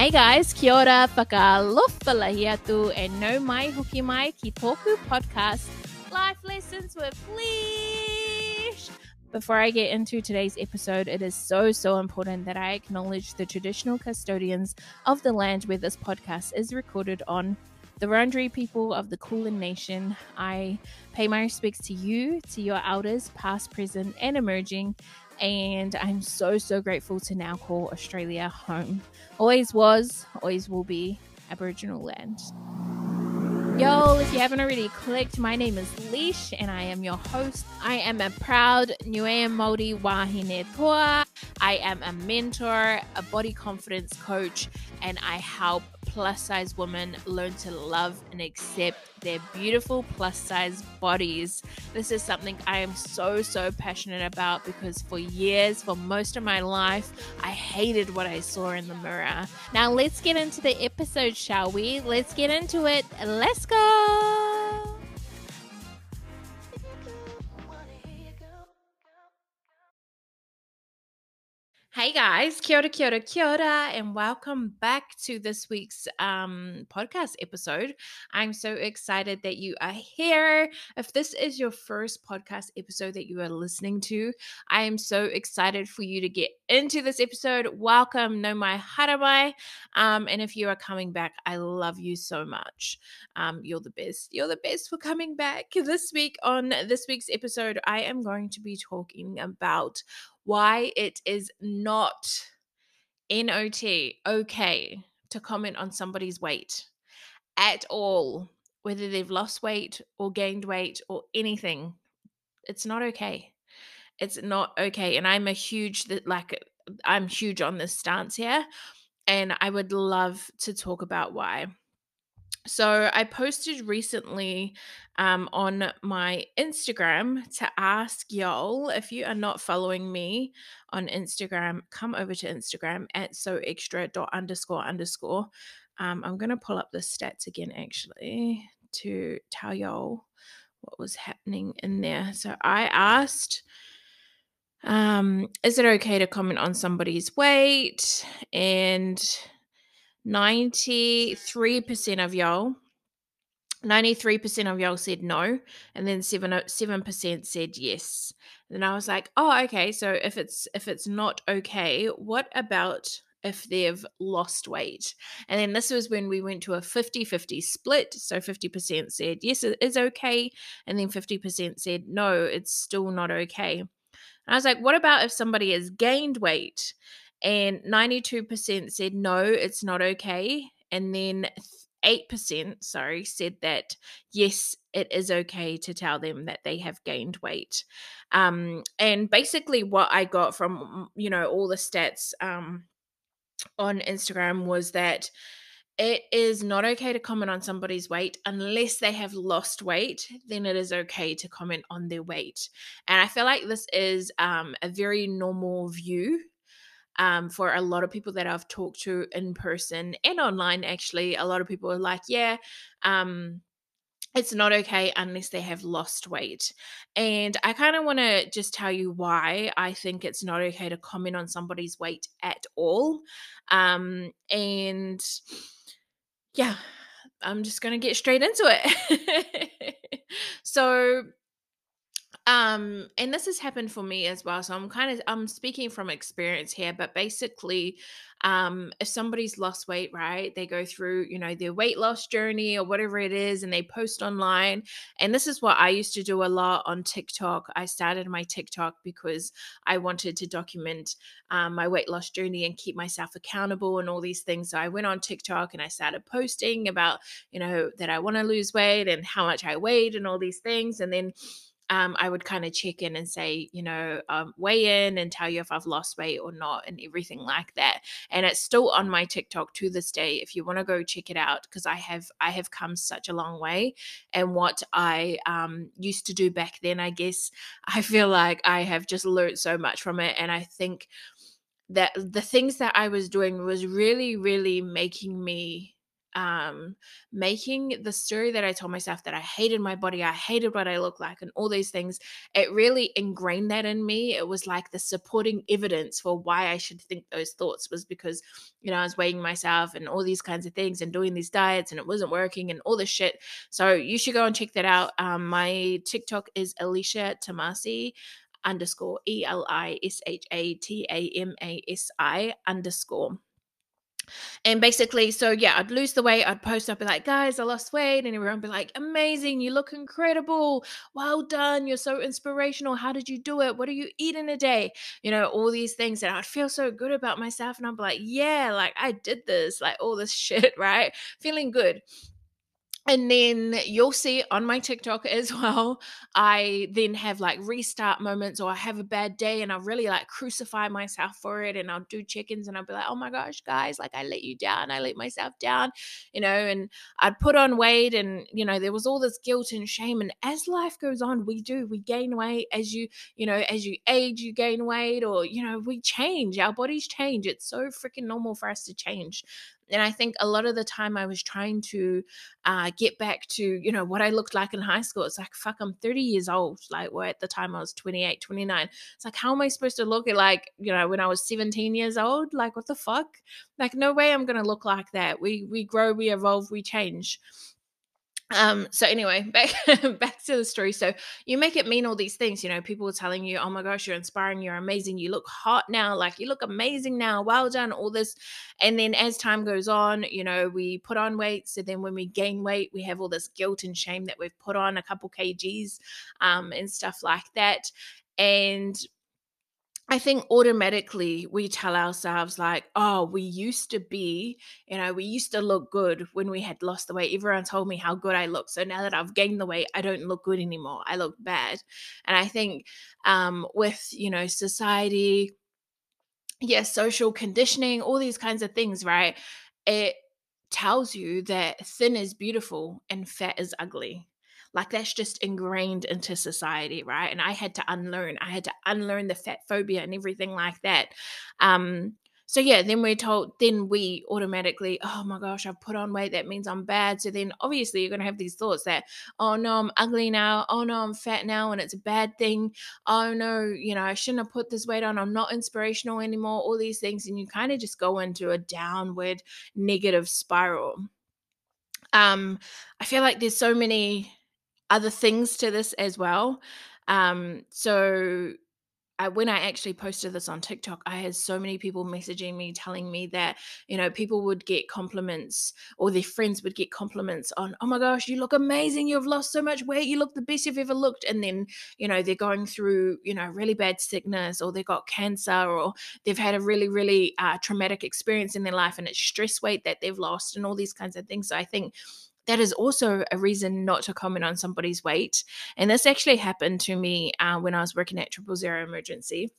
Hey guys, kia ora, whakalofa lahiatu, and nau mai hoki mai ki toku podcast, Life Lessons with Leesh. Before I get into today's episode, it is so, so important that I acknowledge the traditional custodians of the land where this podcast is recorded on the Wurundjeri people of the Kulin Nation. I pay my respects to you, to your elders, past, present, and emerging, and I'm so, so grateful to now call Australia home. Always was, always will be Aboriginal land. Yo, if you haven't already clicked, my name is Leesh and I am your host. I am a proud Niue Māori Wahine Toa. I am a mentor, a body confidence coach, and I help plus size women learn to love and accept their beautiful plus size bodies. This is something I am so, so passionate about because for years, for most of my life, I hated what I saw in the mirror. Now, let's get into the episode, shall we? Let's get into it. Let's go. Guys, kia ora, kia ora, kia ora, and welcome back to this week's um, podcast episode. I'm so excited that you are here. If this is your first podcast episode that you are listening to, I am so excited for you to get into this episode. Welcome, nau mai haramai. Um, and if you are coming back, I love you so much. Um, you're the best. You're the best for coming back. This week on this week's episode, I am going to be talking about why it is not NOT okay to comment on somebody's weight at all, whether they've lost weight or gained weight or anything. It's not okay. It's not okay. And I'm a huge, like, I'm huge on this stance here. And I would love to talk about why. So I posted recently um, on my Instagram to ask y'all if you are not following me on Instagram, come over to Instagram at so extra dot underscore underscore. Um, I'm gonna pull up the stats again actually to tell y'all what was happening in there. So I asked um, is it okay to comment on somebody's weight? And 93% of y'all 93% of y'all said no and then 7 uh, 7% said yes. And i was like oh okay so if it's if it's not okay what about if they've lost weight? And then this was when we went to a 50-50 split so 50% said yes it is okay and then 50% said no it's still not okay. And i was like what about if somebody has gained weight and 92% said no, it's not okay. And then 8%, sorry, said that yes, it is okay to tell them that they have gained weight. Um, and basically, what I got from, you know, all the stats um, on Instagram was that it is not okay to comment on somebody's weight unless they have lost weight then it is okay to comment on their weight and i feel like this is um, a very normal view um, for a lot of people that I've talked to in person and online, actually, a lot of people are like, yeah, um, it's not okay unless they have lost weight. And I kind of want to just tell you why I think it's not okay to comment on somebody's weight at all. Um, and yeah, I'm just going to get straight into it. so, um and this has happened for me as well so i'm kind of i'm speaking from experience here but basically um if somebody's lost weight right they go through you know their weight loss journey or whatever it is and they post online and this is what i used to do a lot on tiktok. I started my tiktok because i wanted to document um, my weight loss journey and keep myself accountable and all these things so i went on tiktok and i started posting about you know that i want to lose weight and how much i weighed and all these things and then um, I would kind of check in and say, you know, um, weigh in and tell you if I've lost weight or not and everything like that. And it's still on my TikTok to this day. If you want to go check it out, because I have I have come such a long way. And what I um, used to do back then, I guess I feel like I have just learned so much from it. And I think that the things that I was doing was really, really making me um, making the story that I told myself that I hated my body, I hated what I looked like, and all these things, it really ingrained that in me. It was like the supporting evidence for why I should think those thoughts was because, you know, I was weighing myself and all these kinds of things and doing these diets and it wasn't working and all this shit. So you should go and check that out. Um, my TikTok is Elisha Tamasi underscore E L I S H A T A M A S I underscore. And basically, so yeah, I'd lose the weight. I'd post up, be like, guys, I lost weight. And everyone would be like, amazing. You look incredible. Well done. You're so inspirational. How did you do it? What do you eat in a day? You know, all these things. And I'd feel so good about myself. And I'd be like, yeah, like I did this, like all this shit, right? Feeling good and then you'll see on my TikTok as well, I then have like restart moments or I have a bad day and I really like crucify myself for it and I'll do check-ins and I'll be like, oh my gosh, guys, like I let you down. I let myself down, you know, and I'd put on weight and, you know, there was all this guilt and shame. And as life goes on, we do, we gain weight as you, you know, as you age, you gain weight or, you know, we change, our bodies change. It's so freaking normal for us to change and i think a lot of the time i was trying to uh, get back to you know what i looked like in high school it's like fuck i'm 30 years old like well at the time i was 28 29 it's like how am i supposed to look at like you know when i was 17 years old? Like what the fuck? Like no way i'm gonna look like that. We we grow we evolve we change um so anyway back back to the story. So you make it mean all these things you know people are telling you oh my gosh you're inspiring you're amazing you look hot now like you look amazing now well done all this. And then as time goes on you know we put on weight. So then when we gain weight we have all this guilt and shame that we've put on a couple kgs um and stuff like that. And I think automatically we tell ourselves, like, oh, we used to be, you know, we used to look good when we had lost the weight. Everyone told me how good I look. So now that I've gained the weight, I don't look good anymore. I look bad. And I think um, with, you know, society, yes, yeah, social conditioning, all these kinds of things, right? It tells you that thin is beautiful and fat is ugly. Like that's just ingrained into society, right? And I had to unlearn. I had to unlearn the fat phobia and everything like that. Um, so yeah, then we're told, then we automatically, oh my gosh, I've put on weight. That means I'm bad. So then obviously you're gonna have these thoughts that, oh no, I'm ugly now. Oh no, I'm fat now, and it's a bad thing. Oh no, you know, I shouldn't have put this weight on. I'm not inspirational anymore. All these things, and you kind of just go into a downward negative spiral. Um, I feel like there's so many other things to this as well. Um, so I, when I actually posted this on TikTok, I had so many people messaging me telling me that, you know, people would get compliments or their friends would get compliments on, oh my gosh, you look amazing. You've lost so much weight. You look the best you've ever looked. And then, you know, they're going through, you know, really bad sickness or they got cancer or they've had a really, really uh, traumatic experience in their life and it's stress weight that they've lost and all these kinds of things. So I think that is also a reason not to comment on somebody's weight. And this actually happened to me uh, when I was working at Triple Zero Emergency.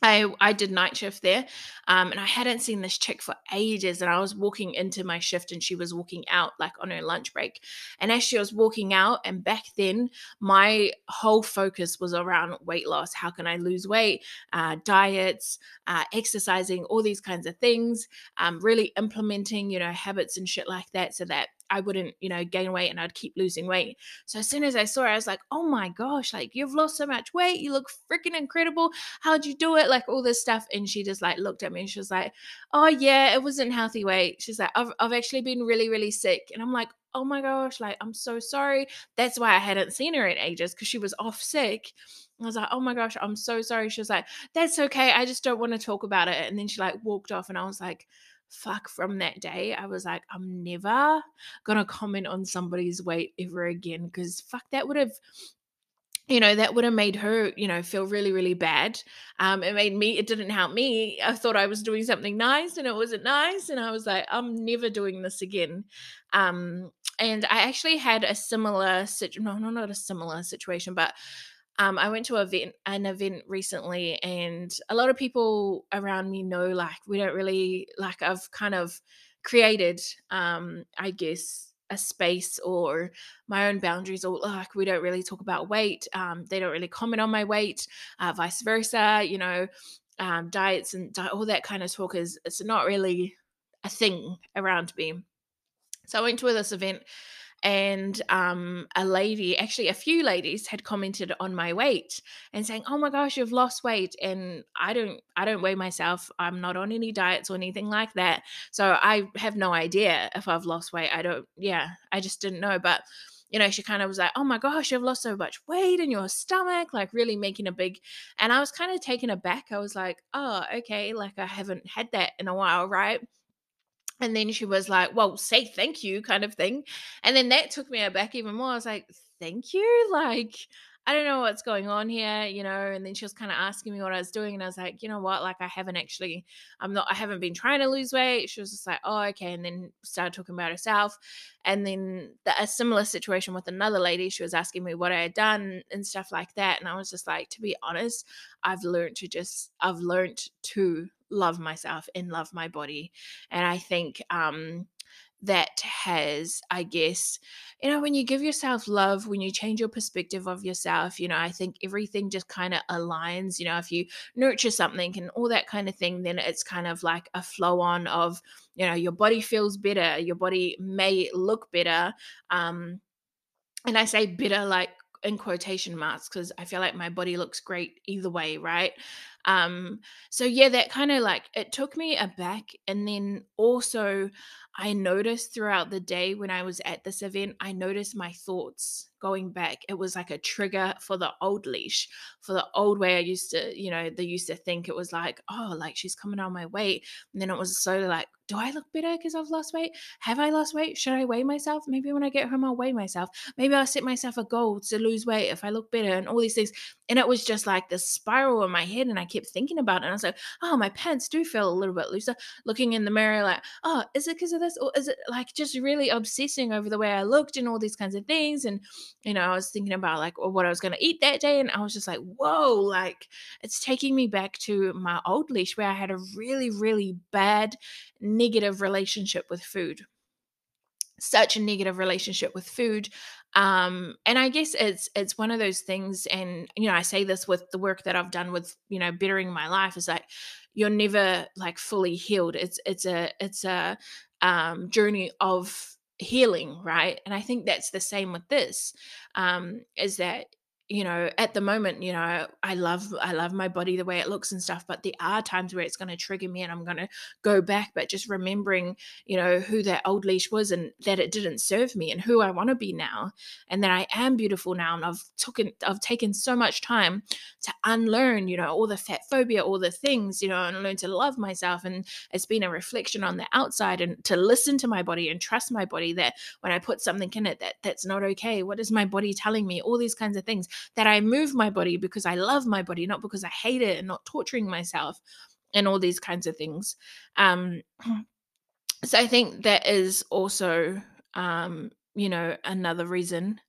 I, I did night shift there um, and I hadn't seen this chick for ages. And I was walking into my shift and she was walking out like on her lunch break. And as she was walking out, and back then, my whole focus was around weight loss. How can I lose weight? Uh, diets, uh, exercising, all these kinds of things, um, really implementing, you know, habits and shit like that so that I wouldn't, you know, gain weight and I'd keep losing weight. So as soon as I saw her, I was like, oh my gosh, like you've lost so much weight. You look freaking incredible. How'd you do it? Like all this stuff. And she just like looked at me and she was like, oh yeah, it wasn't healthy weight. She's like, I've, I've actually been really, really sick. And I'm like, oh my gosh, like I'm so sorry. That's why I hadn't seen her in ages because she was off sick. I was like, oh my gosh, I'm so sorry. She was like, that's okay. I just don't want to talk about it. And then she like walked off and I was like, fuck from that day i was like i'm never gonna comment on somebody's weight ever again because fuck that would have you know that would have made her you know feel really really bad. Um it made me it didn't help me. I thought i was doing something nice and it wasn't nice and i was like i'm never doing this again. Um and i actually had a similar situation no no not a similar situation but um, I went to a event, an event recently, and a lot of people around me know like we don't really like I've kind of created, um, I guess, a space or my own boundaries, or like we don't really talk about weight. Um, they don't really comment on my weight, uh, vice versa. You know, um, diets and di- all that kind of talk is it's not really a thing around me. So I went to this event and um, a lady, actually a few ladies, had commented on my weight and saying, "Oh my gosh, you've lost weight." And I don't, I don't weigh myself. I'm not on any diets or anything like that, so I have no idea if I've lost weight. I don't, yeah, I just didn't know. But you know, she kind of was like, "Oh my gosh, you've lost so much weight in your stomach," like really making a big. And I was kind of taken aback. I was like, "Oh, okay, like I haven't had that in a while, right?" And then she was like, Well, say thank you, kind of thing. And then that took me aback even more. I was like, Thank you? Like, I don't know what's going on here, you know. And then she was kind of asking me what I was doing. And I was like, You know what? Like, I haven't actually, I'm not, I haven't been trying to lose weight. She was just like, Oh, okay. And then started talking about herself. And then the, a similar situation with another lady. She was asking me what I had done and stuff like that. And I was just like, To be honest, I've learned to just, I've learned to love myself and love my body. And I think um, that has, I guess, you know, when you give yourself love, when you change your perspective of yourself, you know, I think everything just kind of aligns. You know, if you nurture something and all that kind of thing, then it's kind of like a flow on of, you know, your body feels better, your body may look better. Um, and I say better like in quotation marks because I feel like my body looks great either way, right? Um, so yeah, that kind of like it took me aback. And then also I noticed throughout the day when I was at this event, I noticed my thoughts going back. It was like a trigger for the old Leesh, for the old way I used to, you know, they used to think it was like, oh, like she's coming on my weight. And then it was so like, do I look better because I've lost weight? Have I lost weight? Should I weigh myself? Maybe when I get home, I'll weigh myself. Maybe I'll set myself a goal to lose weight if I look better and all these things. And it was just like this spiral in my head. And I kept thinking about it. And I was like, oh, my pants do feel a little bit looser. Looking in the mirror, like, oh, is it because of this? Or is it like just really obsessing over the way I looked and all these kinds of things? And, you know, I was thinking about like what I was going to eat that day. And I was just like, whoa, like it's taking me back to my old Leesh where I had a really, really bad negative relationship with food such a negative relationship with food um and i guess it's it's one of those things and you know i say this with the work that i've done with you know bettering my life is like you're never like fully healed it's it's a it's a um journey of healing right? And i think that's the same with this um is that you know at the moment you know i love i love my body the way it looks and stuff but there are times where it's going to trigger me and i'm going to go back but just remembering you know who that old Leesh was and that it didn't serve me and who i want to be now and that i am beautiful now and i've taken i've taken so much time to unlearn you know all the fat phobia all the things you know and learn to love myself and it's been a reflection on the outside and to listen to my body and trust my body that when i put something in it that that's not okay. What is my body telling me? All these kinds of things that I move my body because I love my body, not because I hate it and not torturing myself and all these kinds of things. Um, so I think that is also, um, you know, another reason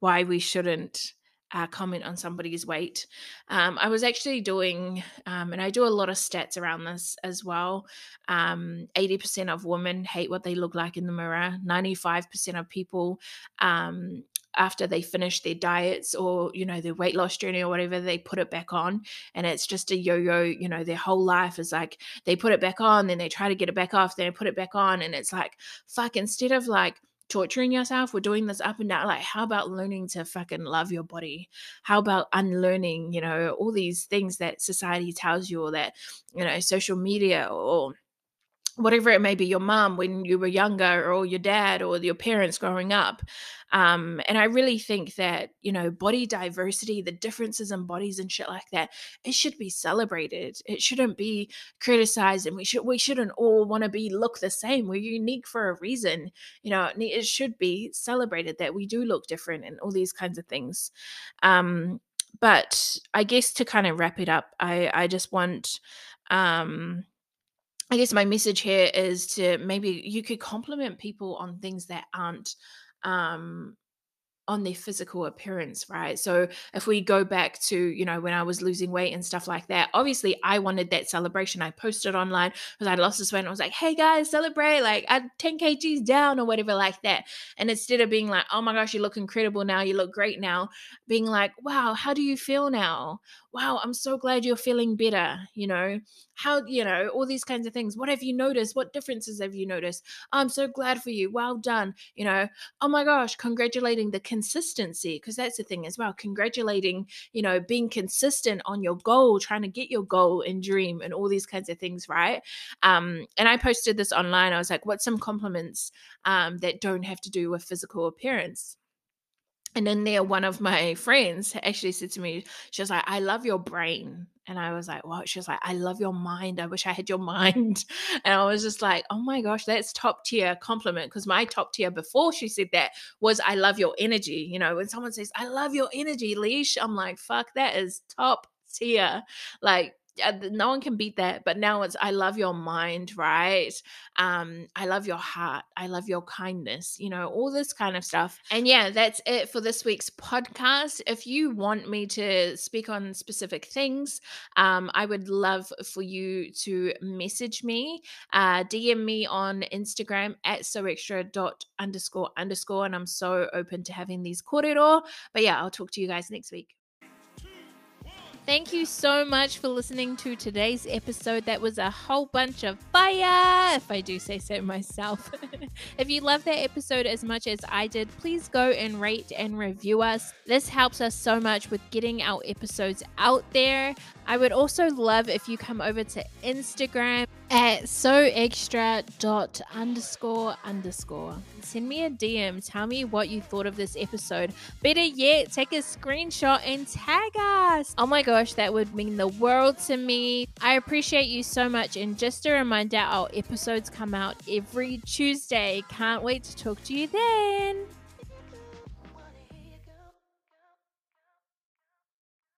why we shouldn't uh, comment on somebody's weight. Um, I was actually doing, um, and I do a lot of stats around this as well. Um, 80% of women hate what they look like in the mirror. 95% of people um, after they finish their diets or you know their weight loss journey or whatever they put it back on and it's just a yo-yo you know their whole life is like they put it back on then they try to get it back off then they put it back on and it's like fuck instead of like torturing yourself we're doing this up and down like how about learning to fucking love your body? How about unlearning you know all these things that society tells you or that you know social media or whatever it may be your mom when you were younger or your dad or your parents growing up um, and i really think that you know body diversity the differences in bodies and shit like that it should be celebrated. It shouldn't be criticized and we should we shouldn't all want to be look the same. We're unique for a reason. You know it should be celebrated that we do look different and all these kinds of things. Um, but i guess to kind of wrap it up i i just want um I guess my message here is to maybe you could compliment people on things that aren't um on their physical appearance, right? So if we go back to, you know, when I was losing weight and stuff like that, obviously I wanted that celebration. I posted online because I lost this weight and I was like, hey guys, celebrate, like I'm 10 kgs down or whatever like that. And instead of being like, oh my gosh, you look incredible now, you look great now, being like, wow, how do you feel now? Wow, I'm so glad you're feeling better. You know, how, you know, all these kinds of things. What have you noticed? What differences have you noticed? I'm so glad for you. Well done. You know, oh my gosh, congratulating the consistency, because that's the thing as well. Congratulating, you know, being consistent on your goal, trying to get your goal and dream and all these kinds of things, right? Um, and I posted this online. I was like, what's some compliments um, that don't have to do with physical appearance? And then there one of my friends actually said to me she was like i love your brain. And i was like what? She was like i love your mind. I wish i had your mind. And i was just like oh my gosh that's top tier compliment. Because my top tier before she said that was i love your energy. You know when someone says i love your energy Leesh i'm like fuck that is top tier. Like no one can beat that but now it's i love your mind right? Um i love your heart i love your kindness you know all this kind of stuff. And yeah that's it for this week's podcast. If you want me to speak on specific things um i would love for you to message me uh dm me on instagram at so extra dot underscore underscore and i'm so open to having these korero but yeah i'll talk to you guys next week Thank you so much for listening to today's episode. That was a whole bunch of fire, if I do say so myself. if you love that episode as much as I did, please go and rate and review us. This helps us so much with getting our episodes out there. I would also love if you come over to Instagram at so extra dot underscore underscore. Send me a DM. Tell me what you thought of this episode. Better yet, take a screenshot and tag us. Oh my gosh, that would mean the world to me. I appreciate you so much. And just a reminder, our episodes come out every Tuesday. Can't wait to talk to you then.